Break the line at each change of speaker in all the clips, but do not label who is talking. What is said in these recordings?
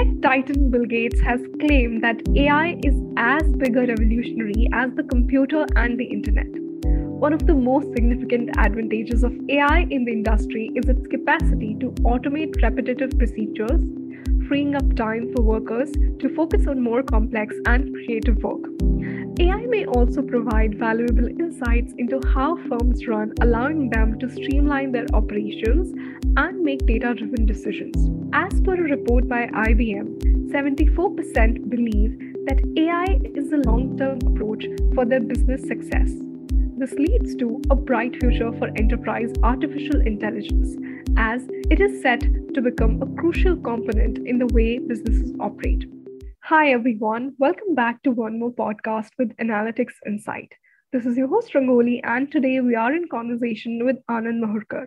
Tech titan Bill Gates has claimed that AI is as big a revolutionary as the computer and the internet. One of the most significant advantages of AI in the industry is its capacity to automate repetitive procedures, freeing up time for workers to focus on more complex and creative work. AI may also provide valuable insights into how firms run, allowing them to streamline their operations and make data driven decisions. As per a report by IBM, 74% believe that AI is a long term approach for their business success. This leads to a bright future for enterprise artificial intelligence, as it is set to become a crucial component in the way businesses operate. Hi, everyone. Welcome back to one more podcast with Analytics Insight. This is your host, Rangoli, and today we are in conversation with Anand Mahurkar,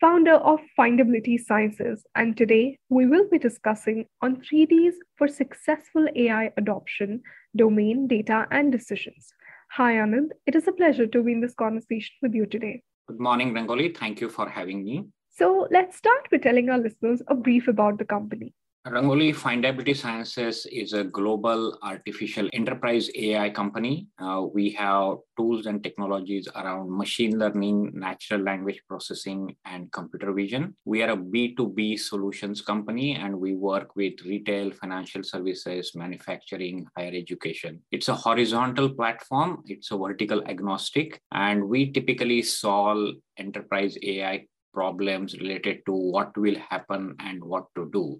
founder of Findability Sciences. And today we will be discussing on 3Ds for successful AI adoption, domain, data, and decisions. Hi, Anand. It is a pleasure to be in this conversation with you today.
Good morning, Rangoli. Thank you for having me.
So let's start with telling our listeners a brief about the company.
Rangoli Findability Sciences is a global artificial enterprise AI company. Uh, we have tools and technologies around machine learning, natural language processing, and computer vision. We are a B2B solutions company and we work with retail, financial services, manufacturing, higher education. It's a horizontal platform, it's a vertical agnostic, and we typically solve enterprise AI problems related to what will happen and what to do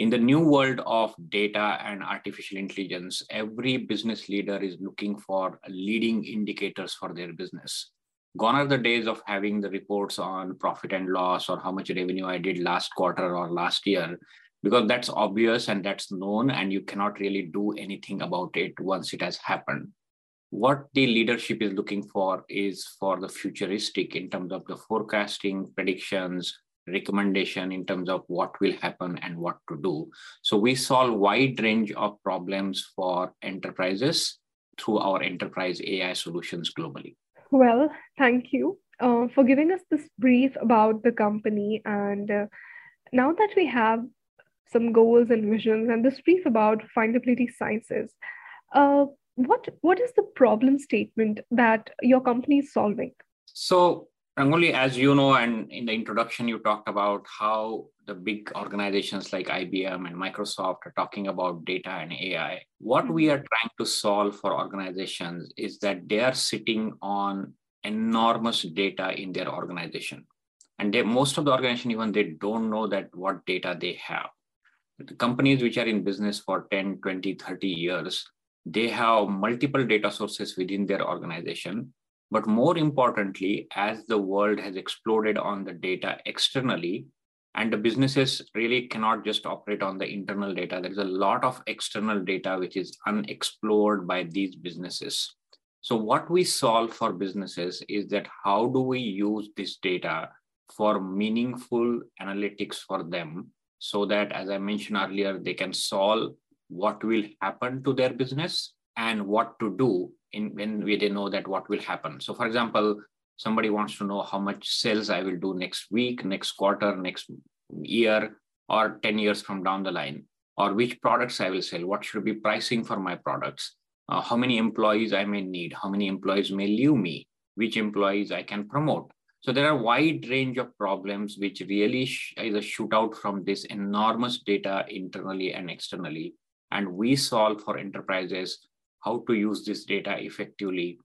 in the new world of data and artificial intelligence, every business leader is looking for leading indicators for their business. Gone are the days of having the reports on profit and loss or how much revenue I did last quarter or last year, because that's obvious and that's known, and you cannot really do anything about it once it has happened. What the leadership is looking for is for the futuristic in terms of the forecasting, predictions, recommendation in terms of what will happen and what to do. So we solve wide range of problems for enterprises through our enterprise AI solutions globally.
Well, thank you uh, for giving us this brief about the company. And uh, now that we have some goals and visions and this brief about findability sciences, uh, what what is the problem statement that your company is solving?
So Rangoli, as you know, and in the introduction, you talked about how the big organizations like IBM and Microsoft are talking about data and AI. What mm-hmm. we are trying to solve for organizations is that they are sitting on enormous data in their organization. And they, most of the organization, even they don't know that what data they have. The companies which are in business for 10, 20, 30 years, they have multiple data sources within their organization but more importantly, as the world has exploded on the data externally, and the businesses really cannot just operate on the internal data, there's a lot of external data which is unexplored by these businesses. So, what we solve for businesses is that how do we use this data for meaningful analytics for them so that, as I mentioned earlier, they can solve what will happen to their business and what to do in when we, they know that what will happen. So, for example, somebody wants to know how much sales I will do next week, next quarter, next year, or 10 years from down the line, or which products I will sell, what should be pricing for my products, uh, how many employees I may need, how many employees may leave me, which employees I can promote. So there are wide range of problems which really sh- is a shootout from this enormous data internally and externally. And we solve for enterprises how to use this data effectively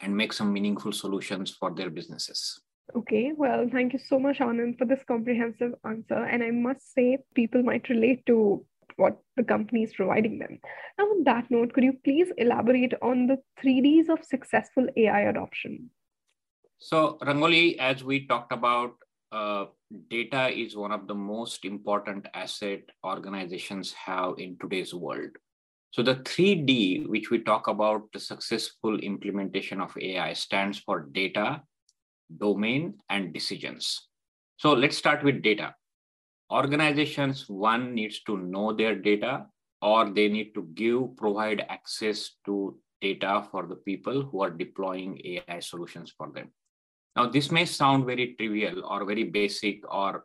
and make some meaningful solutions for their businesses.
Okay, well, thank you so much, Anand, for this comprehensive answer. And I must say, people might relate to what the company is providing them. Now, on that note, could you please elaborate on the 3Ds of successful AI adoption?
So, Rangoli, as we talked about, uh, data is one of the most important asset organizations have in today's world. So the 3D, which we talk about the successful implementation of AI stands for data, domain, and decisions. So let's start with data. Organizations, one needs to know their data or they need to give, provide access to data for the people who are deploying AI solutions for them. Now, this may sound very trivial or very basic or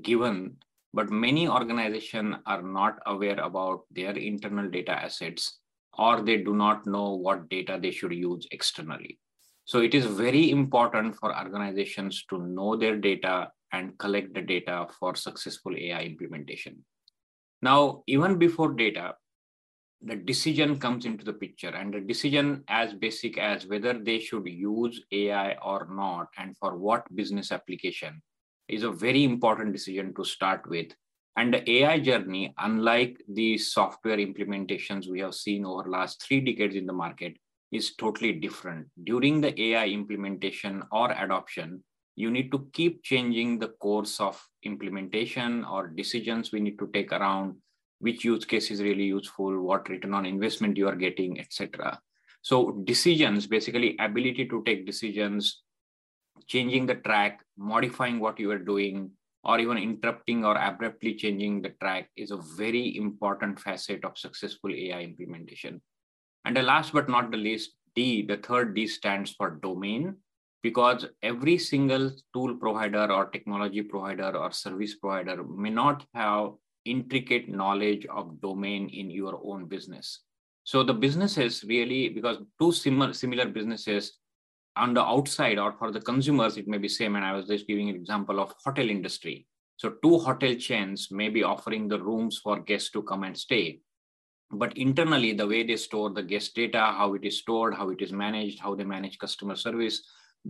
given, but many organizations are not aware about their internal data assets or they do not know what data they should use externally. So it is very important for organizations to know their data and collect the data for successful AI implementation. Now, even before data, the decision comes into the picture and the decision as basic as whether they should use AI or not and for what business application is a very important decision to start with. And the AI journey, unlike the software implementations we have seen over last three decades in the market, is totally different. During the AI implementation or adoption, you need to keep changing the course of implementation or decisions we need to take around which use case is really useful, what return on investment you are getting, etc. So decisions, basically ability to take decisions, changing the track, modifying what you are doing, or even interrupting or abruptly changing the track is a very important facet of successful AI implementation. And the last but not the least, D, the third D stands for domain, because every single tool provider or technology provider or service provider may not have intricate knowledge of domain in your own business. So the businesses really, because two similar, similar businesses on the outside or for the consumers, it may be same. And I was just giving an example of hotel industry. So two hotel chains may be offering the rooms for guests to come and stay. But internally, the way they store the guest data, how it is stored, how it is managed, how they manage customer service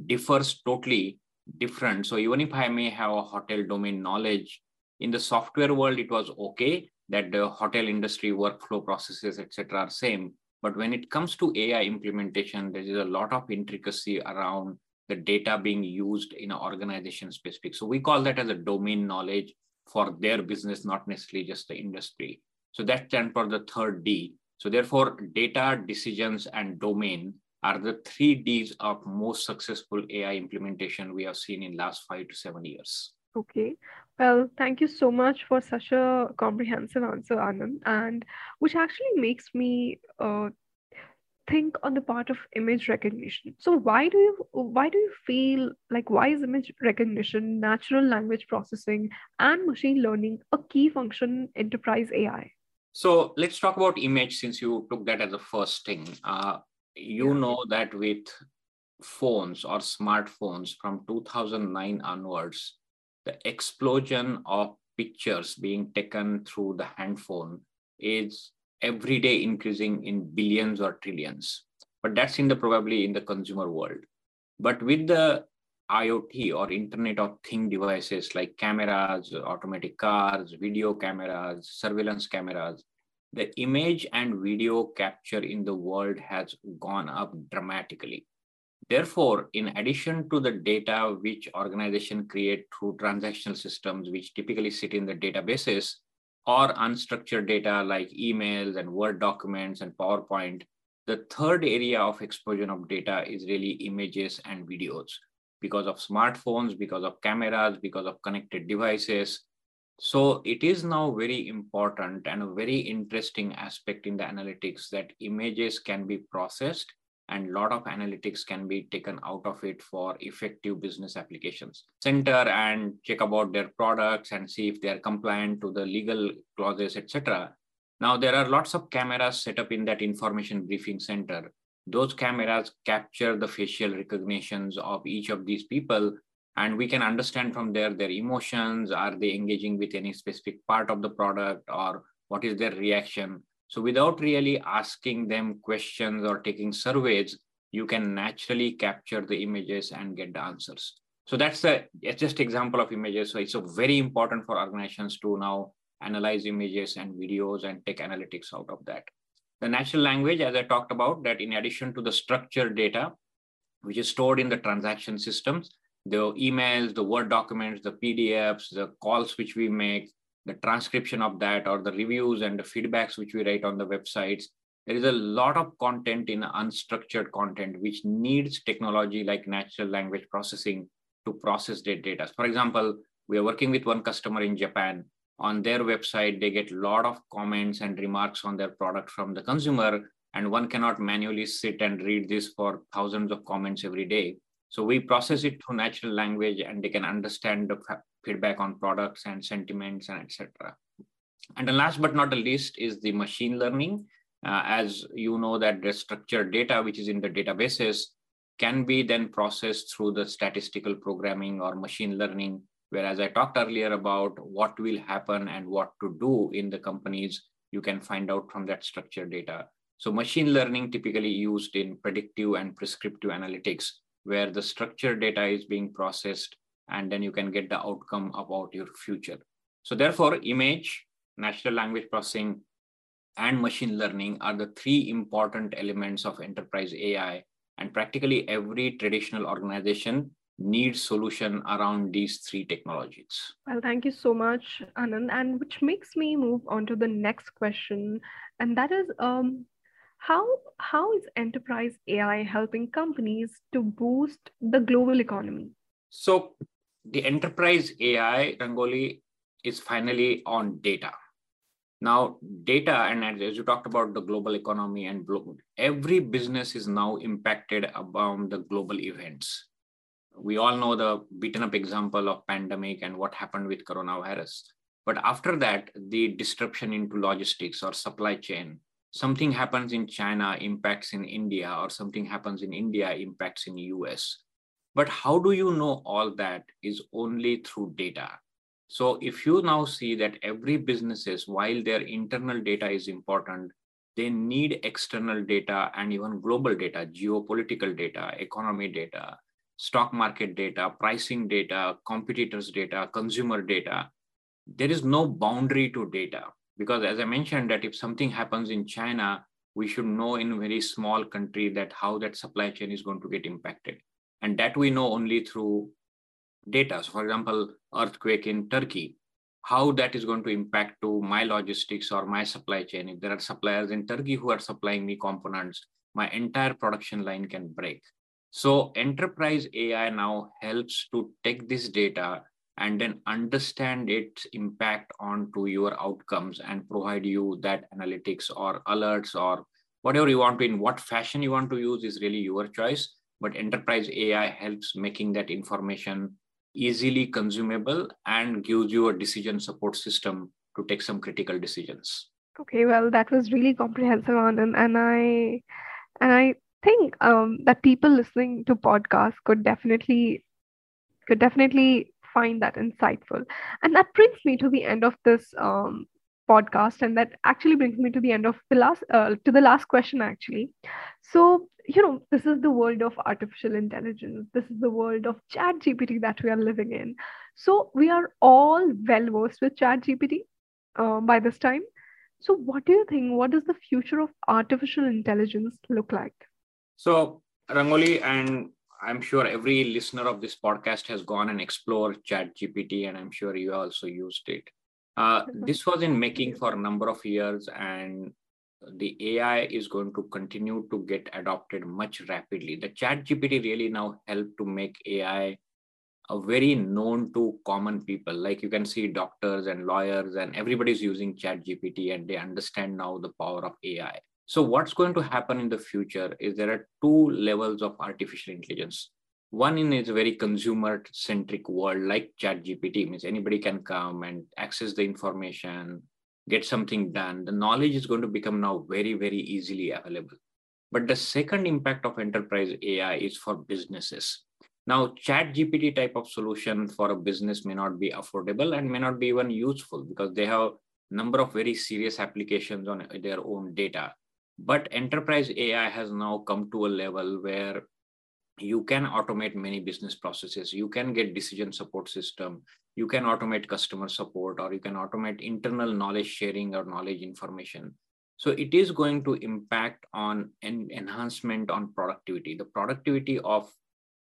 differs totally different. So even if I may have a hotel domain knowledge, in the software world, it was okay that the hotel industry workflow processes, etc., are same. But when it comes to AI implementation, there is a lot of intricacy around the data being used in an organization specific. So we call that as a domain knowledge for their business, not necessarily just the industry. So that stands for the third D. So therefore, data, decisions, and domain are the three Ds of most successful AI implementation we have seen in last five to seven years.
Okay. Well, thank you so much for such a comprehensive answer, Anand, and which actually makes me uh, think on the part of image recognition. So why do you why do you feel like why is image recognition, natural language processing, and machine learning a key function in enterprise AI?
So let's talk about image since you took that as the first thing. Uh, you yeah. know that with phones or smartphones from 2009 onwards, the explosion of pictures being taken through the handphone is every day increasing in billions or trillions. But that's in the probably in the consumer world. But with the IoT or Internet of Thing devices like cameras, automatic cars, video cameras, surveillance cameras, the image and video capture in the world has gone up dramatically. Therefore, in addition to the data which organization create through transactional systems, which typically sit in the databases, or unstructured data like emails and Word documents and PowerPoint, the third area of explosion of data is really images and videos because of smartphones, because of cameras, because of connected devices. So it is now very important and a very interesting aspect in the analytics that images can be processed and a lot of analytics can be taken out of it for effective business applications. Center and check about their products and see if they are compliant to the legal clauses, etc. Now there are lots of cameras set up in that information briefing center. Those cameras capture the facial recognitions of each of these people and we can understand from there their emotions are they engaging with any specific part of the product or what is their reaction so without really asking them questions or taking surveys, you can naturally capture the images and get the answers. So that's the just example of images. So it's very important for organizations to now analyze images and videos and take analytics out of that. The natural language, as I talked about, that in addition to the structured data, which is stored in the transaction systems, the emails, the Word documents, the PDFs, the calls which we make, the transcription of that or the reviews and the feedbacks which we write on the websites there is a lot of content in unstructured content which needs technology like natural language processing to process their data. For example we are working with one customer in japan. On their website they get a lot of comments and remarks on their product from the consumer and one cannot manually sit and read this for thousands of comments every day. So we process it through natural language and they can understand the feedback on products and sentiments and etc. And the last but not the least is the machine learning. Uh, as you know that the structured data, which is in the databases, can be then processed through the statistical programming or machine learning. Whereas I talked earlier about what will happen and what to do in the companies, you can find out from that structured data. So machine learning typically used in predictive and prescriptive analytics, where the structured data is being processed and then you can get the outcome about your future. So therefore, image, natural language processing, and machine learning are the three important elements of enterprise AI. And practically every traditional organization needs solution around these three technologies.
Well, thank you so much, Anand. And which makes me move on to the next question. And that is um, how, how is enterprise AI helping companies to boost the global economy?
So the enterprise AI, Rangoli, is finally on data. Now, data, and as you talked about the global economy and global, every business is now impacted about the global events. We all know the beaten up example of pandemic and what happened with coronavirus. But after that, the disruption into logistics or supply chain, something happens in China impacts in India, or something happens in India impacts in US. But how do you know all that is only through data? So if you now see that every businesses, while their internal data is important, they need external data and even global data, geopolitical data, economy data, stock market data, pricing data, competitors data, consumer data. There is no boundary to data because as I mentioned that if something happens in China, we should know in a very small country that how that supply chain is going to get impacted and that we know only through data. So for example, earthquake in Turkey, how that is going to impact to my logistics or my supply chain. If there are suppliers in Turkey who are supplying me components, my entire production line can break. So enterprise AI now helps to take this data and then understand its impact onto your outcomes and provide you that analytics or alerts or whatever you want to in what fashion you want to use is really your choice but enterprise AI helps making that information easily consumable and gives you a decision support system to take some critical decisions.
Okay, well, that was really comprehensive, Anand, and I and I think um, that people listening to podcasts could definitely could definitely find that insightful. And that brings me to the end of this um, podcast, and that actually brings me to the end of the last uh, to the last question, actually. So you know, this is the world of artificial intelligence. This is the world of chat GPT that we are living in. So we are all well versed with chat GPT uh, by this time. So what do you think? What does the future of artificial intelligence look like?
So Rangoli, and I'm sure every listener of this podcast has gone and explored chat GPT, and I'm sure you also used it. Uh, this was in making for a number of years, and the AI is going to continue to get adopted much rapidly. The chat GPT really now help to make AI a very known to common people. Like you can see doctors and lawyers and everybody's using chat GPT and they understand now the power of AI. So what's going to happen in the future is there are two levels of artificial intelligence. One in is a very consumer centric world like chat GPT means anybody can come and access the information, get something done, the knowledge is going to become now very, very easily available. But the second impact of enterprise AI is for businesses. Now, chat GPT type of solution for a business may not be affordable and may not be even useful because they have number of very serious applications on their own data. But enterprise AI has now come to a level where you can automate many business processes you can get decision support system you can automate customer support or you can automate internal knowledge sharing or knowledge information. So it is going to impact on an enhancement on productivity the productivity of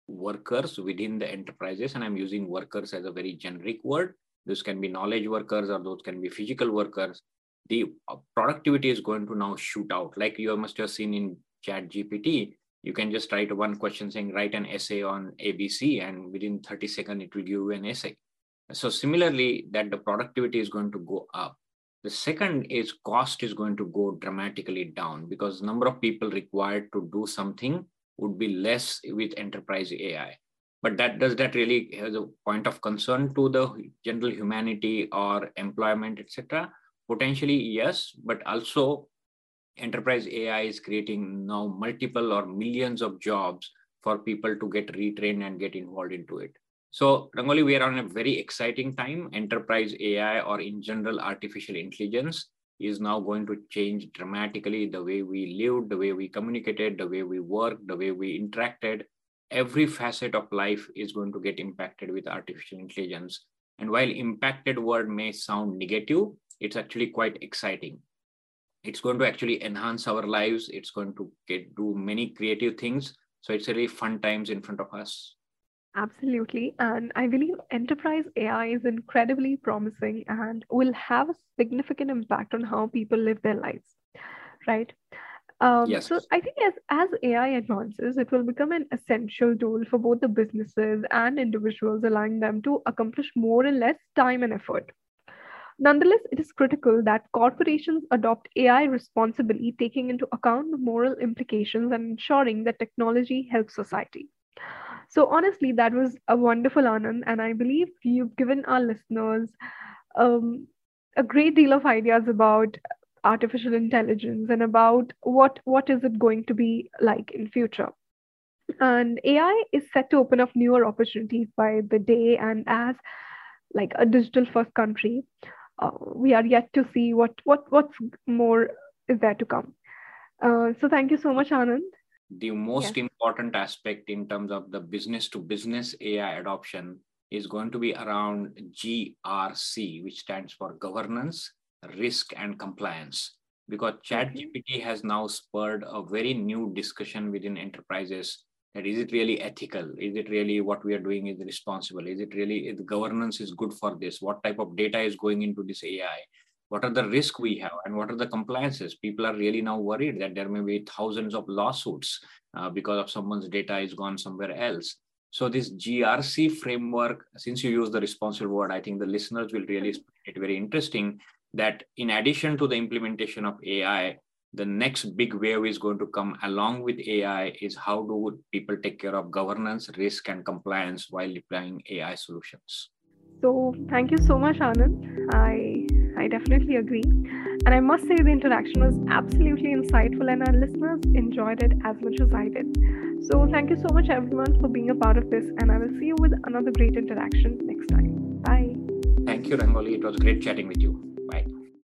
workers within the enterprises. And i'm using workers as a very generic word. This can be knowledge workers or those can be physical workers. The uh, productivity is going to now shoot out. Like you must have seen in chat gpt you can just write one question saying write an essay on abc and within 30 seconds it will give you an essay so similarly that the productivity is going to go up. The second is cost is going to go dramatically down because number of people required to do something would be less with enterprise ai but that does that really has a point of concern to the general humanity or employment etc potentially yes but also enterprise ai is creating now multiple or millions of jobs for people to get retrained and get involved into it so rangoli we are on a very exciting time enterprise ai or in general artificial intelligence is now going to change dramatically the way we lived the way we communicated the way we worked the way we interacted every facet of life is going to get impacted with artificial intelligence. And while impacted word may sound negative, it's actually quite exciting. It's going to actually enhance our lives. It's going to get do many creative things. So it's really fun times in front of us.
Absolutely. And I believe enterprise AI is incredibly promising and will have a significant impact on how people live their lives. Right. Um,
yes.
So I think as, as AI advances, it will become an essential tool for both the businesses and individuals, allowing them to accomplish more in less time and effort. Nonetheless, it is critical that corporations adopt AI responsibly, taking into account the moral implications and ensuring that technology helps society. So, honestly, that was a wonderful Anand, and I believe you've given our listeners um, a great deal of ideas about artificial intelligence and about what what is it going to be like in future. And ai is set to open up newer opportunities by the day and as like a digital first country. Uh, we are yet to see what what what's more is there to come. Uh, so thank you so much anand
the most yes. important aspect in terms of the business to business ai adoption is going to be around grc which stands for governance risk and compliance. Because chat gpt has now spurred a very new discussion within enterprises that is it really ethical? Is it really what we are doing is responsible? Is it really is governance is good for this? What type of data is going into this ai what are the risks we have and what are the compliances? People are really now worried that there may be thousands of lawsuits uh, because of someone's data is gone somewhere else. So this grc framework since you use the responsible word i think the listeners will really find it very interesting that in addition to the implementation of AI, the next big wave is going to come along with AI is how do people take care of governance, risk, and compliance while deploying AI solutions.
So thank you so much, Anand. I I definitely agree. And I must say the interaction was absolutely insightful and our listeners enjoyed it as much as I did. So thank you so much everyone for being a part of this and I will see you with another great interaction next time. Bye.
Thank you, Rangoli. It was great chatting with you.